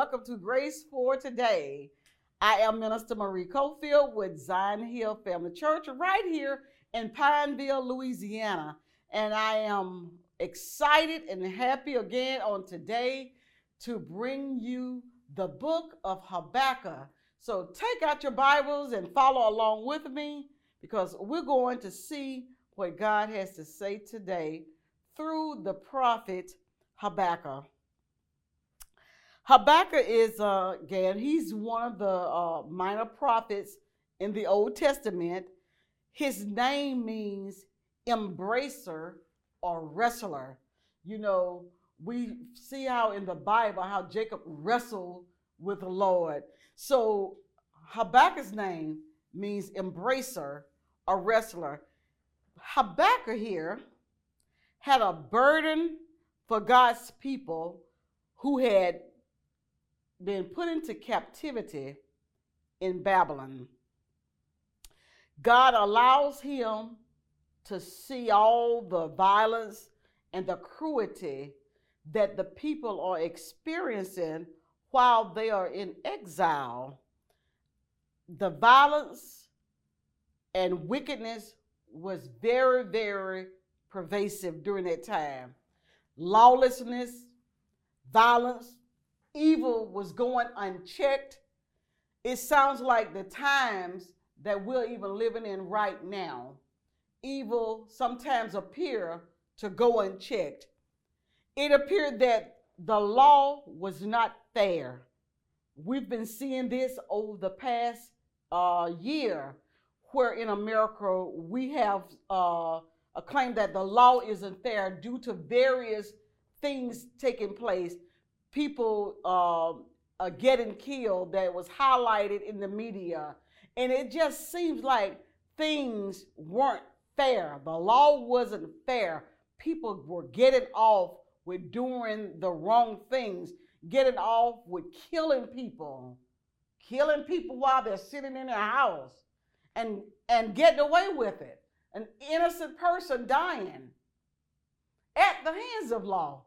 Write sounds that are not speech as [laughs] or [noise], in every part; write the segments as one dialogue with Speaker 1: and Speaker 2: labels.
Speaker 1: welcome to Grace for Today. I am Minister Marie Cofield with Zion Hill Family Church right here in Pineville, Louisiana. And I am excited and happy again on today to bring you the book of Habakkuk. So take out your Bibles and follow along with me because we're going to see what God has to say today through the prophet Habakkuk. Habakkuk is, uh, again, he's one of the uh, minor prophets in the Old Testament. His name means embracer or wrestler. You know, we see how in the Bible how Jacob wrestled with the Lord. So Habakkuk's name means embracer or wrestler. Habakkuk here had a burden for God's people who had been put into captivity in Babylon. God allows him to see all the violence and the cruelty that the people are experiencing while they are in exile. The violence and wickedness was very, very pervasive during that time. Lawlessness, violence, evil was going unchecked. It sounds like the times that we're even living in right now. Evil sometimes appear to go unchecked. It appeared that the law was not fair. We've been seeing this over the past uh, year, where in America we have uh, a claim that the law isn't fair due to various things taking place people uh, uh, getting killed that was highlighted in the media. And it just seems like things weren't fair. The law wasn't fair. People were getting off with doing the wrong things, getting off with killing people, killing people while they're sitting in their house and, and getting away with it. An innocent person dying at the hands of law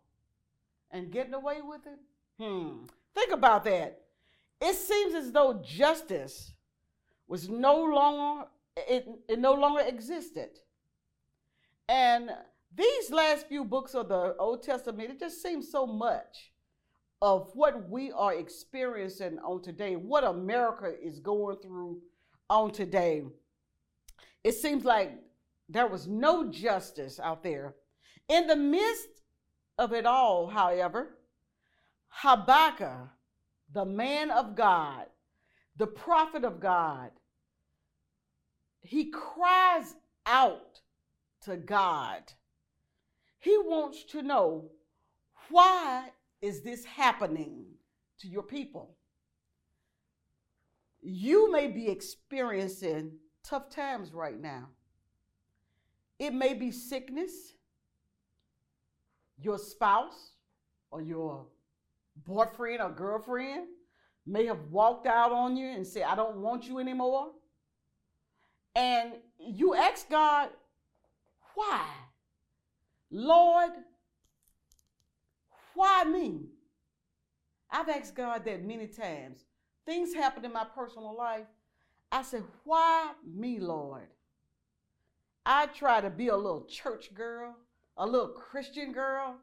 Speaker 1: and getting away with it? Hmm. Think about that. It seems as though justice was no longer it, it no longer existed. And these last few books of the Old Testament, it just seems so much of what we are experiencing on today, what America is going through on today. It seems like there was no justice out there. In the midst of it all, however, Habakkuk, the man of God, the prophet of God, he cries out to God. He wants to know why is this happening to your people? You may be experiencing tough times right now. It may be sickness, your spouse or your boyfriend or girlfriend may have walked out on you and said, I don't want you anymore. And you ask God, why? Lord, why me? I've asked God that many times. Things happen in my personal life. I said, why me, Lord? I try to be a little church girl, a little Christian girl.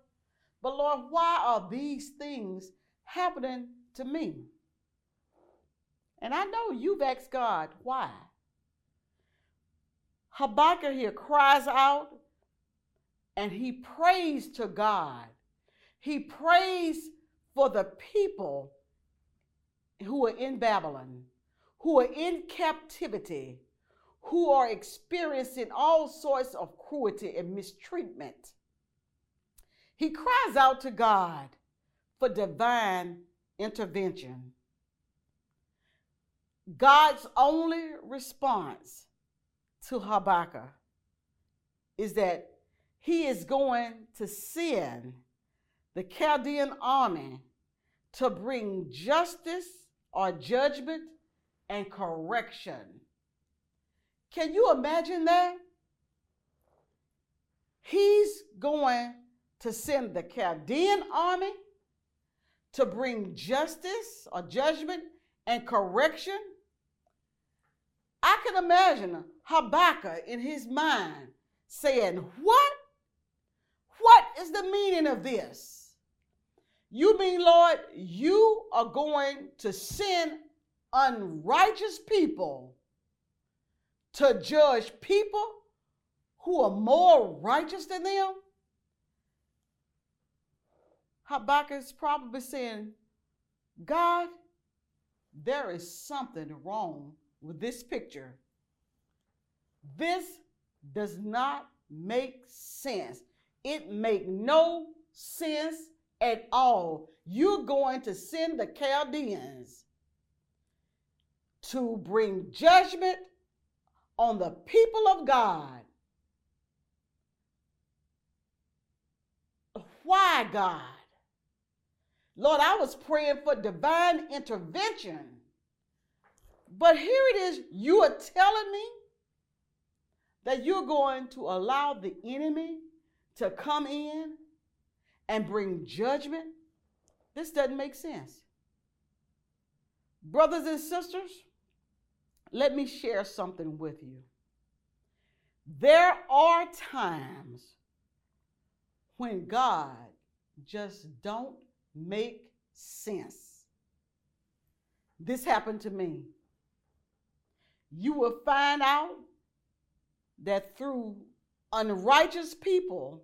Speaker 1: But Lord, why are these things happening to me? And I know you've asked God, why? Habakkuk here cries out and he prays to God. He prays for the people who are in Babylon, who are in captivity, who are experiencing all sorts of cruelty and mistreatment. He cries out to God for divine intervention. God's only response to Habakkuk is that he is going to send the Chaldean army to bring justice or judgment and correction. Can you imagine that? He's going to send the Chaldean army to bring justice or judgment and correction. I can imagine Habakkuk in his mind saying, What? What is the meaning of this? You mean, Lord, you are going to send unrighteous people to judge people who are more righteous than them? Habakkuk is probably saying, God, there is something wrong with this picture. This does not make sense. It make no sense at all. You're going to send the Chaldeans to bring judgment on the people of God. Why, God? Lord, I was praying for divine intervention. But here it is, you are telling me that you're going to allow the enemy to come in and bring judgment. This doesn't make sense. Brothers and sisters, let me share something with you. There are times when God just don't make sense. This happened to me. You will find out that through unrighteous people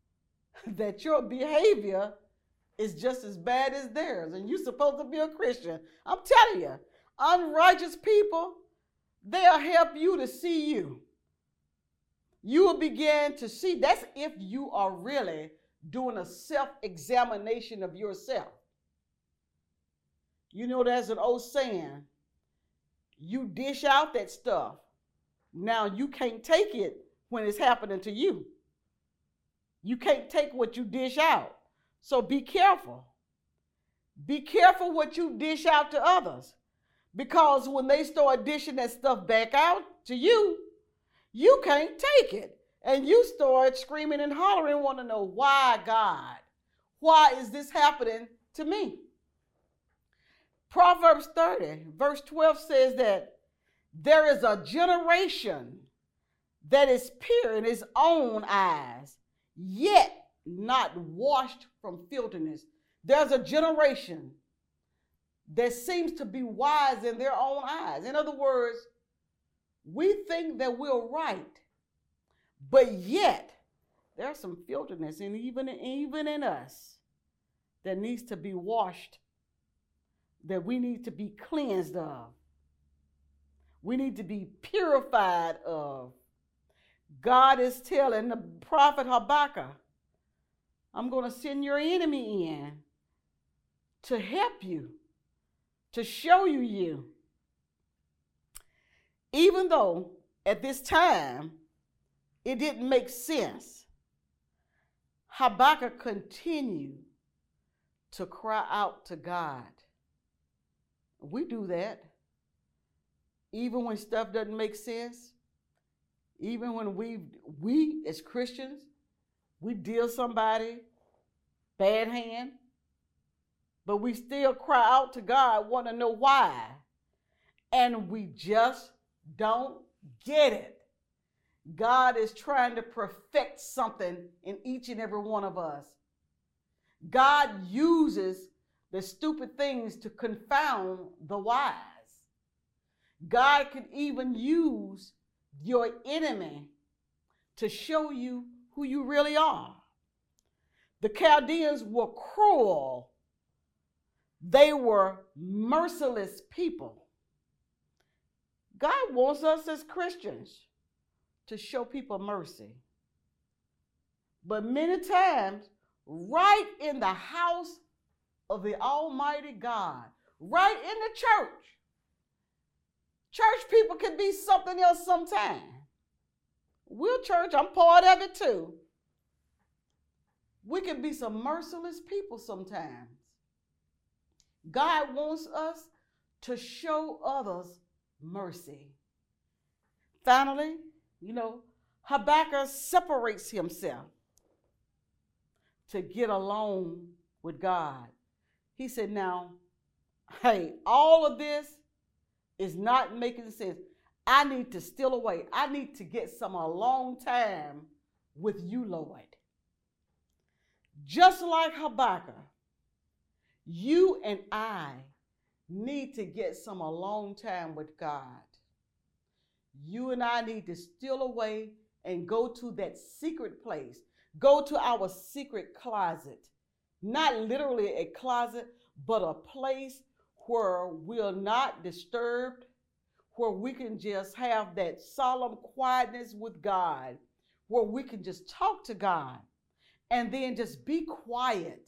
Speaker 1: [laughs] that your behavior is just as bad as theirs and you're supposed to be a Christian. I'm telling you, unrighteous people, they'll help you to see you. You will begin to see that's if you are really doing a self examination of yourself. You know, there's an old saying you dish out that stuff. Now you can't take it when it's happening to you. You can't take what you dish out. So be careful. Be careful what you dish out to others. Because when they start dishing that stuff back out to you, you can't take it. And you start screaming and hollering, want to know why, God? Why is this happening to me? Proverbs 30, verse 12 says that there is a generation that is pure in his own eyes, yet not washed from filthiness. There's a generation that seems to be wise in their own eyes. In other words, we think that we're right, but yet there's some filthiness in even, even in us that needs to be washed, that we need to be cleansed of. We need to be purified of. God is telling the prophet Habakkuk, I'm going to send your enemy in to help you, to show you you. Even though at this time it didn't make sense, Habakkuk continued to cry out to God. We do that. Even when stuff doesn't make sense, even when we we as Christians, we deal somebody bad hand, but we still cry out to God, want to know why. And we just don't get it. God is trying to perfect something in each and every one of us. God uses the stupid things to confound the wise. God can even use your enemy to show you who you really are. The Chaldeans were cruel, they were merciless people. God wants us as Christians to show people mercy. But many times, right in the house of the Almighty God, right in the church, church people can be something else sometime. We're church, I'm part of it too. We can be some merciless people sometimes. God wants us to show others mercy. Finally, you know, Habakkuk separates himself to get alone with God. He said, Now, hey, all of this is not making sense. I need to steal away. I need to get some alone time with you, Lord. Just like Habakkuk, you and I need to get some alone time with God. You and I need to steal away and go to that secret place. Go to our secret closet. Not literally a closet, but a place where we're not disturbed, where we can just have that solemn quietness with God, where we can just talk to God and then just be quiet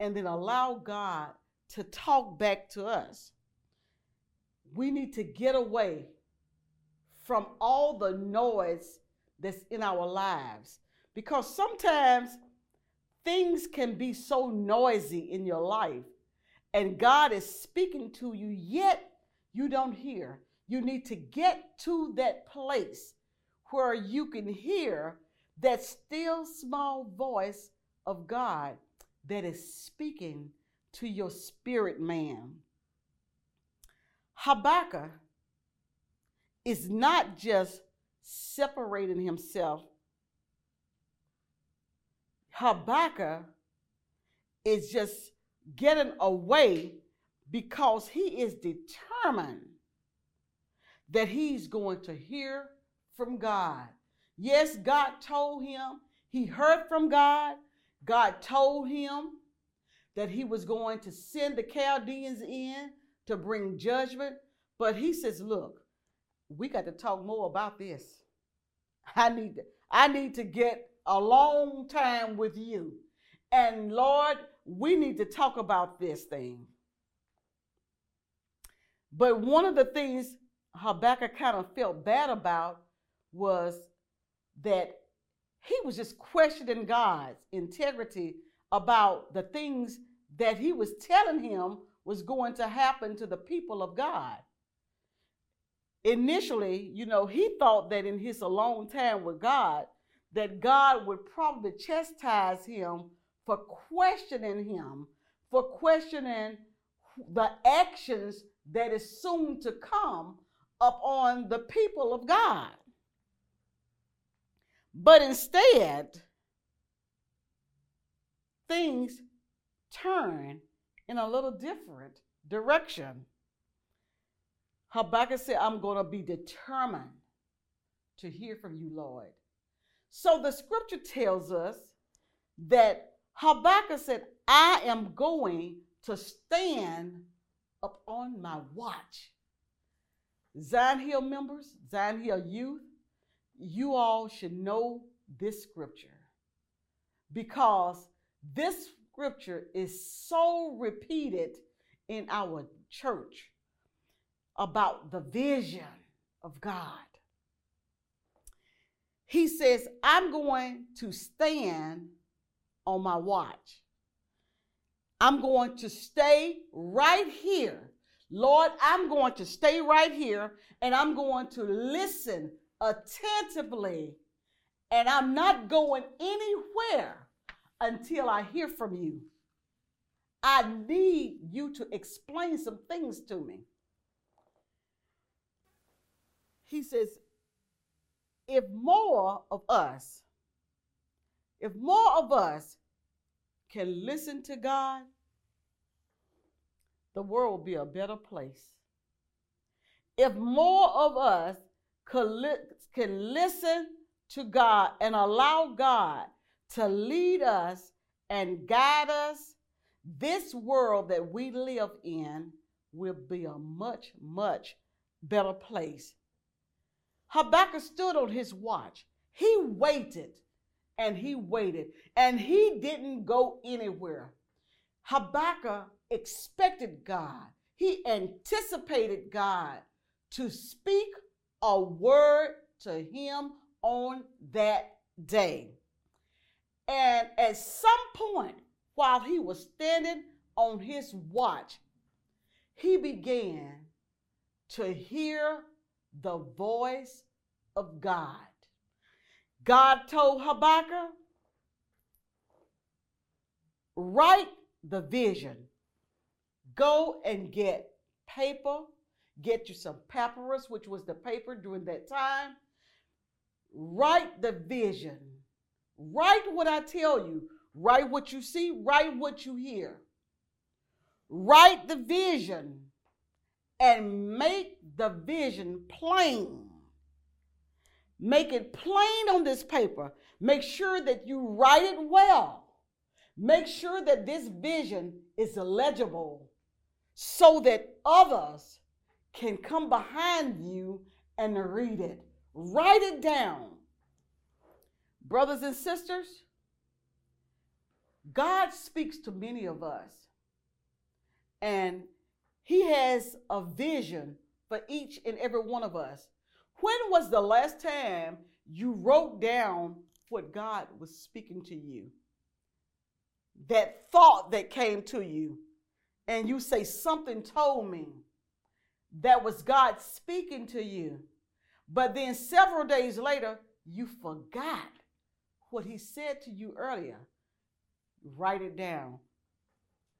Speaker 1: and then allow God to talk back to us. We need to get away from all the noise that's in our lives because sometimes things can be so noisy in your life and God is speaking to you, yet you don't hear. You need to get to that place where you can hear that still small voice of God that is speaking to your spirit man. Habakkuk is not just separating himself, Habakkuk is just getting away because he is determined that he's going to hear from God. Yes, God told him, he heard from God. God told him that he was going to send the Chaldeans in to bring judgment. But he says, Look, we got to talk more about this. I need to, I need to get a long time with you. And Lord, we need to talk about this thing. But one of the things Habakkuk kind of felt bad about was that he was just questioning God's integrity about the things that he was telling him was going to happen to the people of God. Initially, you know, he thought that in his alone time with God, that God would probably chastise him for questioning him, for questioning the actions that is soon to come upon the people of God. But instead, things turn in a little different direction. Habakkuk said, I'm going to be determined to hear from you, Lord. So the scripture tells us that Habakkuk said, I am going to stand up on my watch. Zion Hill members, Zion Hill youth, you all should know this scripture because this scripture is so repeated in our church about the vision of God. He says, I'm going to stand on my watch. I'm going to stay right here. Lord, I'm going to stay right here and I'm going to listen attentively. And I'm not going anywhere until I hear from you. I need you to explain some things to me. He says, if more of us, if more of us can listen to God, the world will be a better place. If more of us can listen to God and allow God to lead us and guide us, this world that we live in will be a much, much better place. Habakkuk stood on his watch. He waited and he waited and he didn't go anywhere. Habakkuk expected God, he anticipated God to speak a word to him on that day. And at some point, while he was standing on his watch, he began to hear the voice of God. God told Habakkuk, write the vision Go and get paper, get you some papyrus, which was the paper during that time. Write the vision. Write what I tell you. Write what you see, write what you hear. Write the vision and make the vision plain. Make it plain on this paper. Make sure that you write it well. Make sure that this vision is legible so that others can come behind you and read it. Write it down. Brothers and sisters, God speaks to many of us, and He has a vision for each and every one of us. When was the last time you wrote down what God was speaking to you? That thought that came to you, and you say, Something told me that was God speaking to you. But then several days later, you forgot what He said to you earlier. Write it down.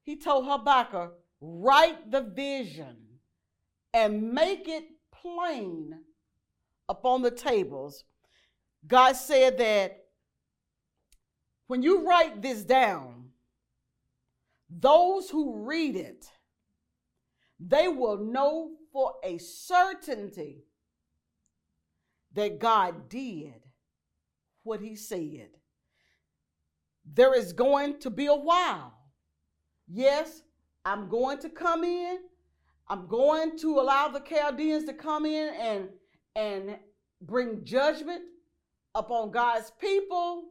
Speaker 1: He told Habakkuk, Write the vision and make it plain upon the tables. God said that when you write this down, those who read it, they will know for a certainty that God did what he said. There is going to be a while. Yes, I'm going to come in. I'm going to allow the Chaldeans to come in and and bring judgment upon God's people.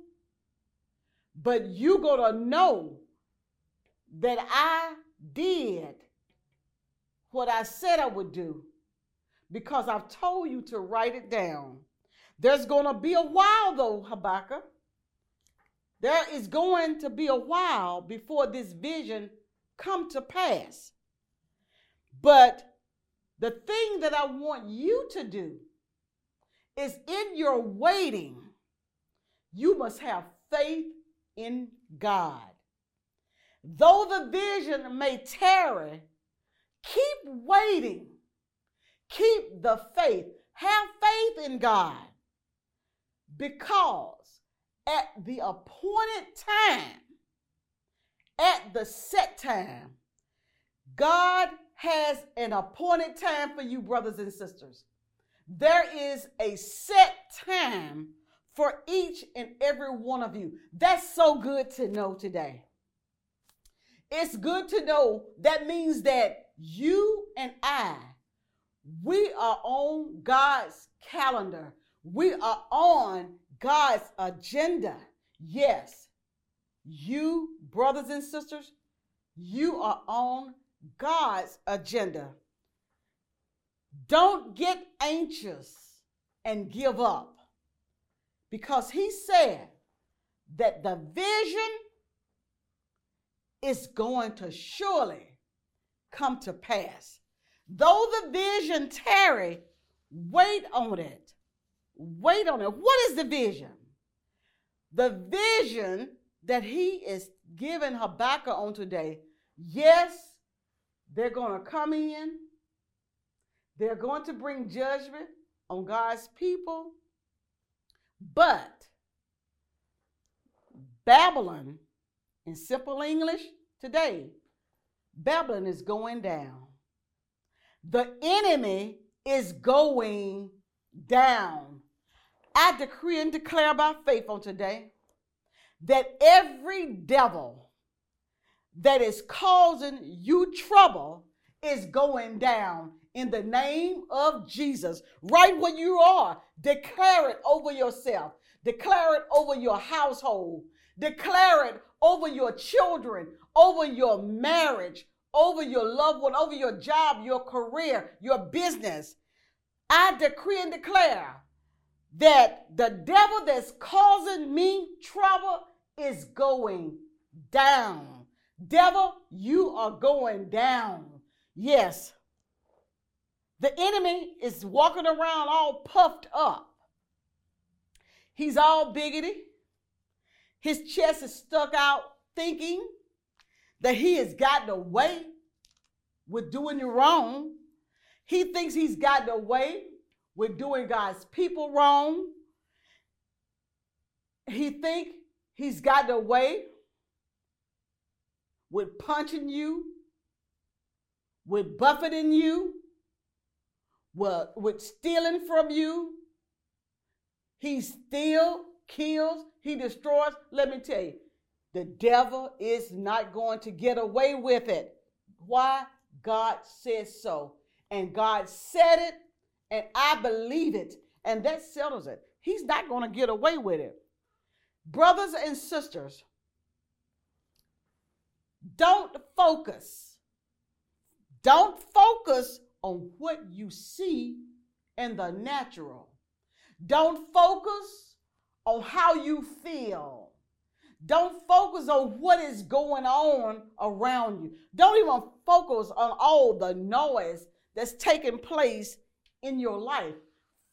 Speaker 1: But you're going to know that I did what I said I would do because I've told you to write it down. There's going to be a while, though, Habakkuk. There is going to be a while before this vision come to pass. But the thing that I want you to do is in your waiting, you must have faith in God. Though the vision may tarry, keep waiting. Keep the faith. Have faith in God. Because at the appointed time, at the set time, God has an appointed time for you, brothers and sisters. There is a set time for each and every one of you. That's so good to know today. It's good to know that means that you and I, we are on God's calendar. We are on God's agenda. Yes, you, brothers and sisters, you are on God's agenda. Don't get anxious and give up because He said that the vision is going to surely come to pass. Though the vision tarry, wait on it. Wait on it. What is the vision? The vision that he is giving Habakkuk on today, yes, they're going to come in. They're going to bring judgment on God's people. But Babylon, in simple English today, Babylon is going down. The enemy is going down. I decree and declare by faith on today that every devil that is causing you trouble is going down in the name of Jesus. Right where you are, declare it over yourself, declare it over your household, declare it over your children, over your marriage, over your loved one, over your job, your career, your business. I decree and declare that the devil that's causing me trouble is going down. Devil, you are going down. Yes. The enemy is walking around all puffed up. He's all biggity. His chest is stuck out, thinking that he has gotten away with doing you wrong. He thinks he's gotten away with doing God's people wrong. He think he's gotten away with punching you, with buffeting you, with, with stealing from you. He steals, kills, he destroys. Let me tell you, the devil is not going to get away with it. Why? God says so. And God said it, and I believe it. And that settles it. He's not going to get away with it. Brothers and sisters, don't focus. Don't focus on what you see in the natural. Don't focus on how you feel. Don't focus on what is going on around you. Don't even focus on all the noise that's taking place in your life.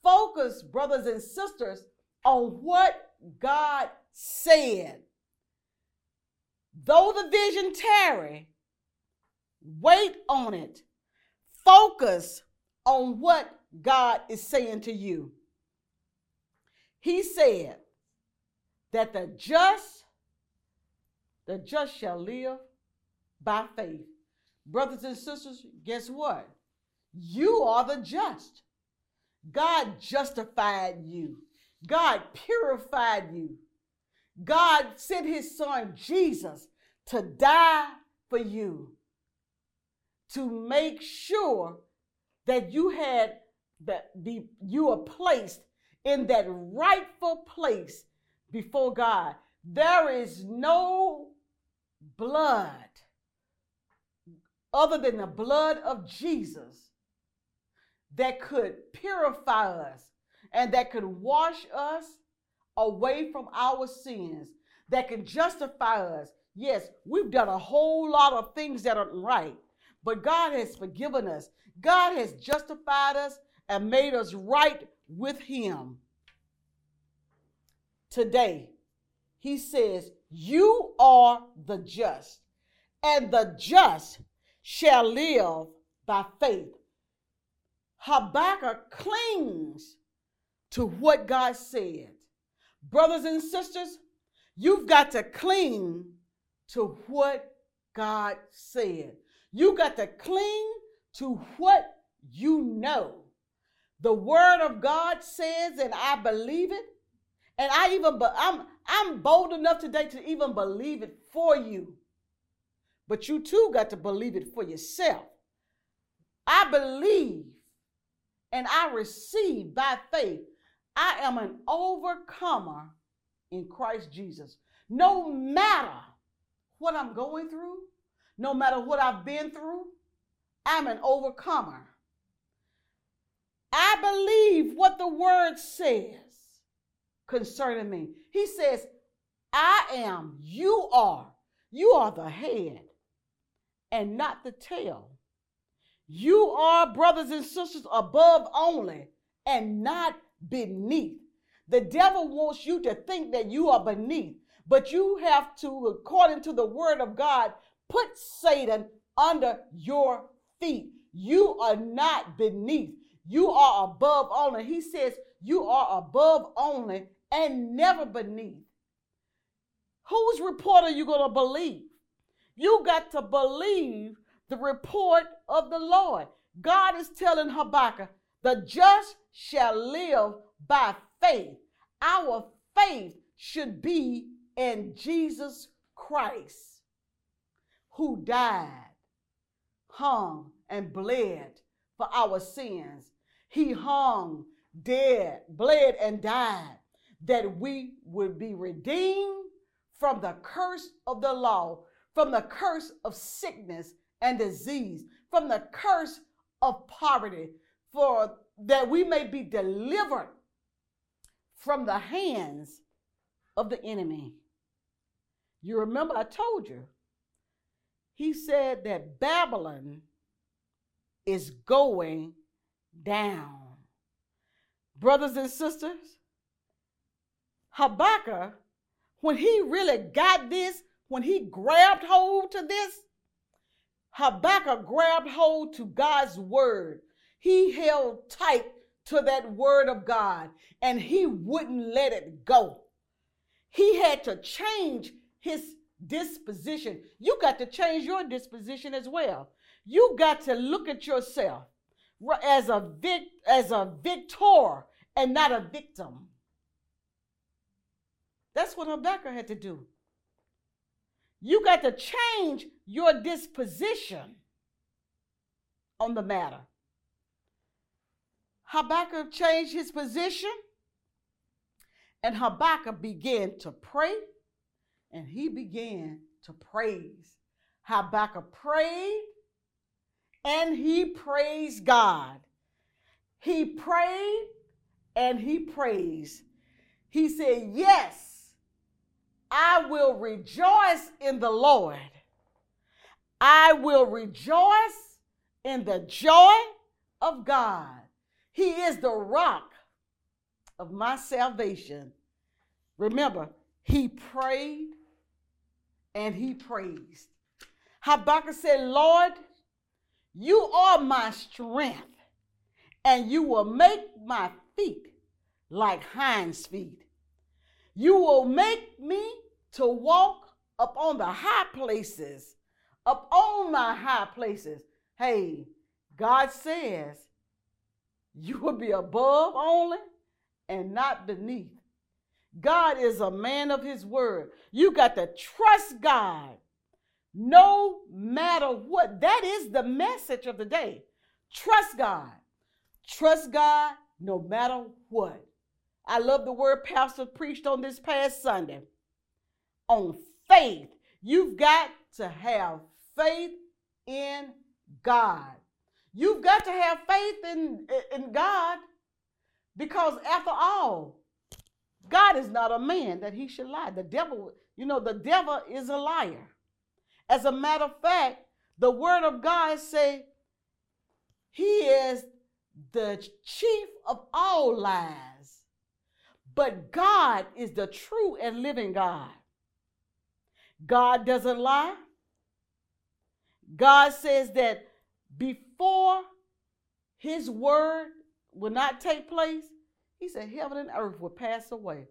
Speaker 1: Focus, brothers and sisters, on what God said. Though the vision tarry, wait on it. Focus on what God is saying to you. He said that the just, the just shall live by faith. Brothers and sisters, guess what? You are the just. God justified you. God purified you. God sent his son Jesus to die for you to make sure that you had that the you are placed in that rightful place before God. There is no blood other than the blood of Jesus that could purify us and that could wash us away from our sins, that can justify us. Yes, we've done a whole lot of things that aren't right, but God has forgiven us. God has justified us and made us right with Him. Today, He says, You are the just, and the just shall live by faith. Habakkuk clings to what God said. Brothers and sisters, you've got to cling to what God said. You've got to cling to what you know. The word of God says, and I believe it. And I even, I'm, I'm bold enough today to even believe it for you. But you too got to believe it for yourself. I believe and I receive by faith. I am an overcomer in Christ Jesus. No matter what I'm going through, no matter what I've been through, I'm an overcomer. I believe what the word says concerning me. He says, I am, you are, you are the head and not the tail. You are, brothers and sisters, above only and not beneath. The devil wants you to think that you are beneath, but you have to, according to the word of God, put Satan under your feet. You are not beneath. You are above only. He says you are above only and never beneath. Whose report are you going to believe? You got to believe the report of the Lord. God is telling Habakkuk, the just shall live by faith. Our faith should be in Jesus Christ, who died, hung, and bled for our sins. He hung, dead, bled, and died that we would be redeemed from the curse of the law, from the curse of sickness and disease, from the curse of poverty, for that we may be delivered from the hands of the enemy. You remember, I told you, he said that Babylon is going down. Brothers and sisters, Habakkuk, when he really got this, when he grabbed hold to this, Habakkuk grabbed hold to God's word. He held tight to that word of God and he wouldn't let it go. He had to change his disposition. You got to change your disposition as well. You got to look at yourself as a vic, as a victor and not a victim. That's what Habakkuk had to do. You got to change your disposition on the matter. Habakkuk changed his position, and Habakkuk began to pray, and he began to praise. Habakkuk prayed, and he praised God. He prayed, and he praised. He said, Yes, I will rejoice in the Lord. I will rejoice in the joy of God. He is the rock of my salvation. Remember, he prayed and he praised. Habakkuk said, Lord, you are my strength, and you will make my feet like hinds' feet. You will make me to walk up on the high places, up on my high places. Hey, God says you will be above only and not beneath. God is a man of his word. You got to trust God no matter what. That is the message of the day. Trust God. Trust God no matter what. I love the word Pastor preached on this past Sunday on faith. You've got to have faith in God. You've got to have faith in, in God because, after all, God is not a man that he should lie. The devil, you know, the devil is a liar. As a matter of fact, the word of God say he is the chief of all lies. But God is the true and living God. God doesn't lie. God says that before his word will not take place, he said heaven and earth will pass away.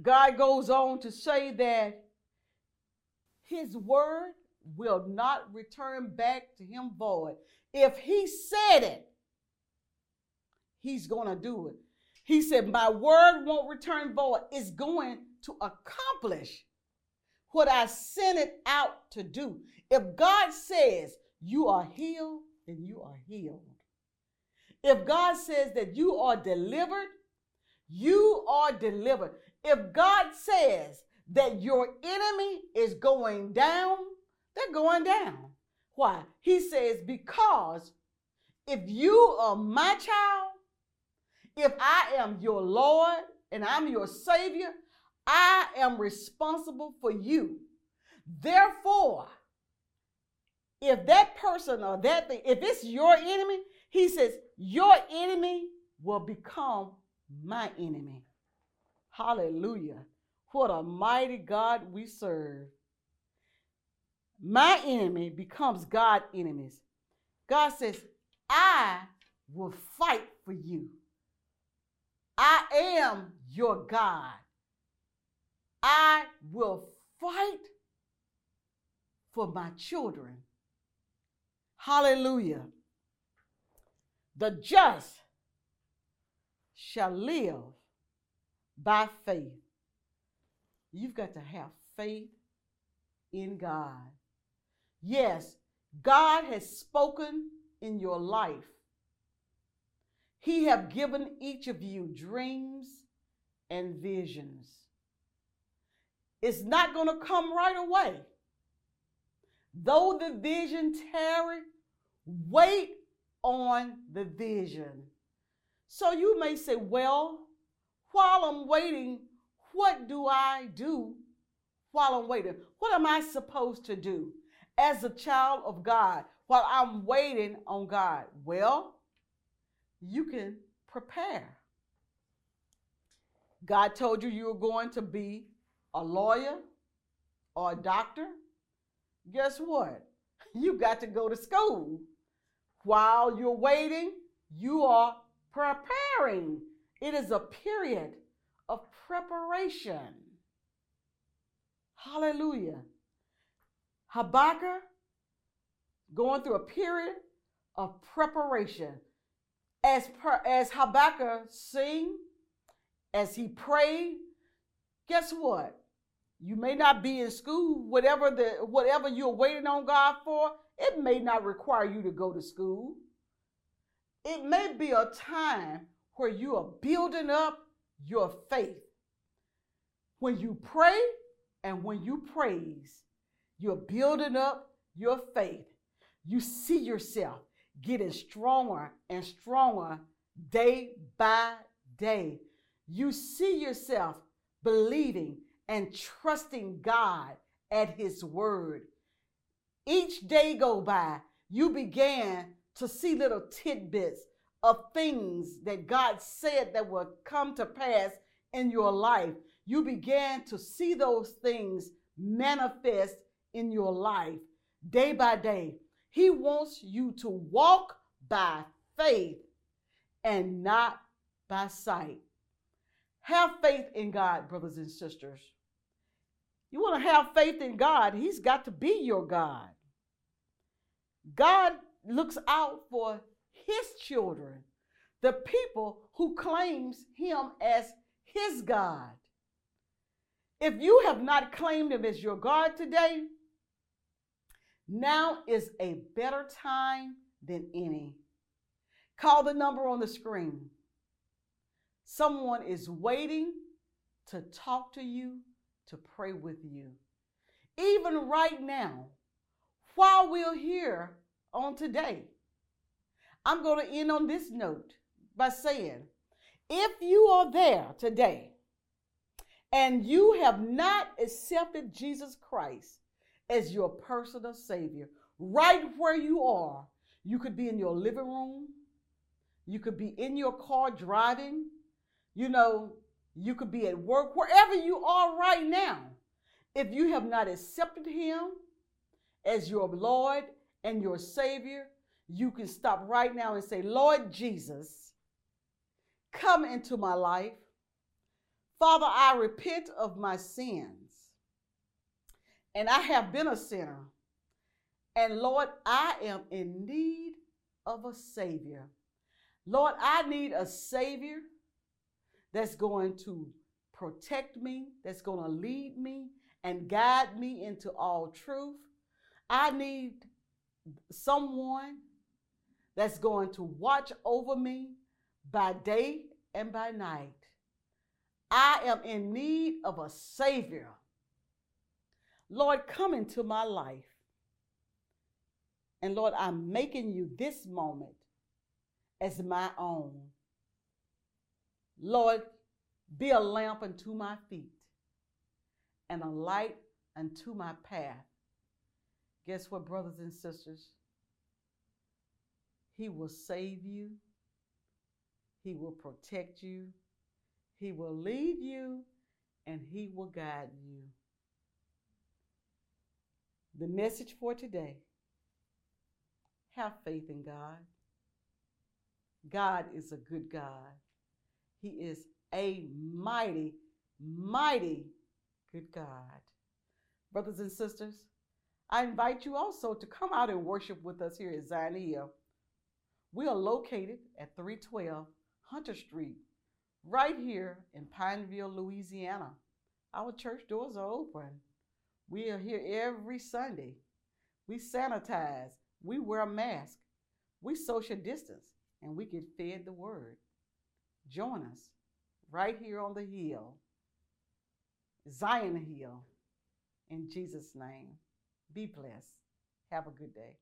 Speaker 1: God goes on to say that his word will not return back to him void. If he said it, he's going to do it. He said, My word won't return void. It's going to accomplish what I sent it out to do. If God says you are healed, then you are healed. If God says that you are delivered, you are delivered. If God says that your enemy is going down, they're going down. Why? He says, because if you are my child, if I am your Lord and I'm your Savior, I am responsible for you. Therefore, if that person or that thing, if it's your enemy, he says, your enemy will become my enemy. Hallelujah. What a mighty God we serve. My enemy becomes God's enemies. God says, I will fight for you. I am your God. I will fight for my children. Hallelujah. The just shall live by faith. You've got to have faith in God. Yes, God has spoken in your life. He have given each of you dreams and visions. It's not going to come right away. Though the vision tarry, wait on the vision. So you may say, well, while I'm waiting, what do I do while I'm waiting? What am I supposed to do as a child of God while I'm waiting on God? Well, you can prepare. God told you you were going to be a lawyer or a doctor. Guess what? [laughs] you got to go to school. While you're waiting, you are preparing. It is a period of preparation. Hallelujah. Habakkuk going through a period of preparation. As, per, as Habakkuk sing, as he prayed, guess what? You may not be in school, whatever the whatever you're waiting on God for, it may not require you to go to school. It may be a time where you are building up your faith. When you pray and when you praise, you're building up your faith. You see yourself getting stronger and stronger day by day. You see yourself believing and trusting God at His word. Each day go by, you began to see little tidbits of things that God said that would come to pass in your life. You began to see those things manifest in your life day by day. He wants you to walk by faith and not by sight. Have faith in God, brothers and sisters. You want to have faith in God, He's got to be your God. God looks out for His children, the people who claims Him as His God. If you have not claimed Him as your God today, now is a better time than any. Call the number on the screen. Someone is waiting to talk to you to pray with you. Even right now, while we're here on today, I'm going to end on this note by saying if you are there today and you have not accepted Jesus Christ as your personal Savior, right where you are, you could be in your living room, you could be in your car driving, you know, you could be at work, wherever you are right now. If you have not accepted Him as your Lord and your Savior, you can stop right now and say, Lord Jesus, come into my life. Father, I repent of my sins. And I have been a sinner. And Lord, I am in need of a Savior. Lord, I need a Savior that's going to protect me, that's going to lead me and guide me into all truth. I need someone that's going to watch over me by day and by night. I am in need of a Savior. Lord, come into my life. And Lord, I'm making you this moment as my own. Lord, be a lamp unto my feet and a light unto my path. Guess what, brothers and sisters? He will save you, He will protect you, He will lead you, and He will guide you. The message for today have faith in God. God is a good God. He is a mighty, mighty good God. Brothers and sisters, I invite you also to come out and worship with us here at Zion Hill. We are located at 312 Hunter Street, right here in Pineville, Louisiana. Our church doors are open. We are here every Sunday. We sanitize, we wear a mask, we social distance, and we get fed the word. Join us right here on the hill, Zion Hill, in Jesus' name. Be blessed. Have a good day.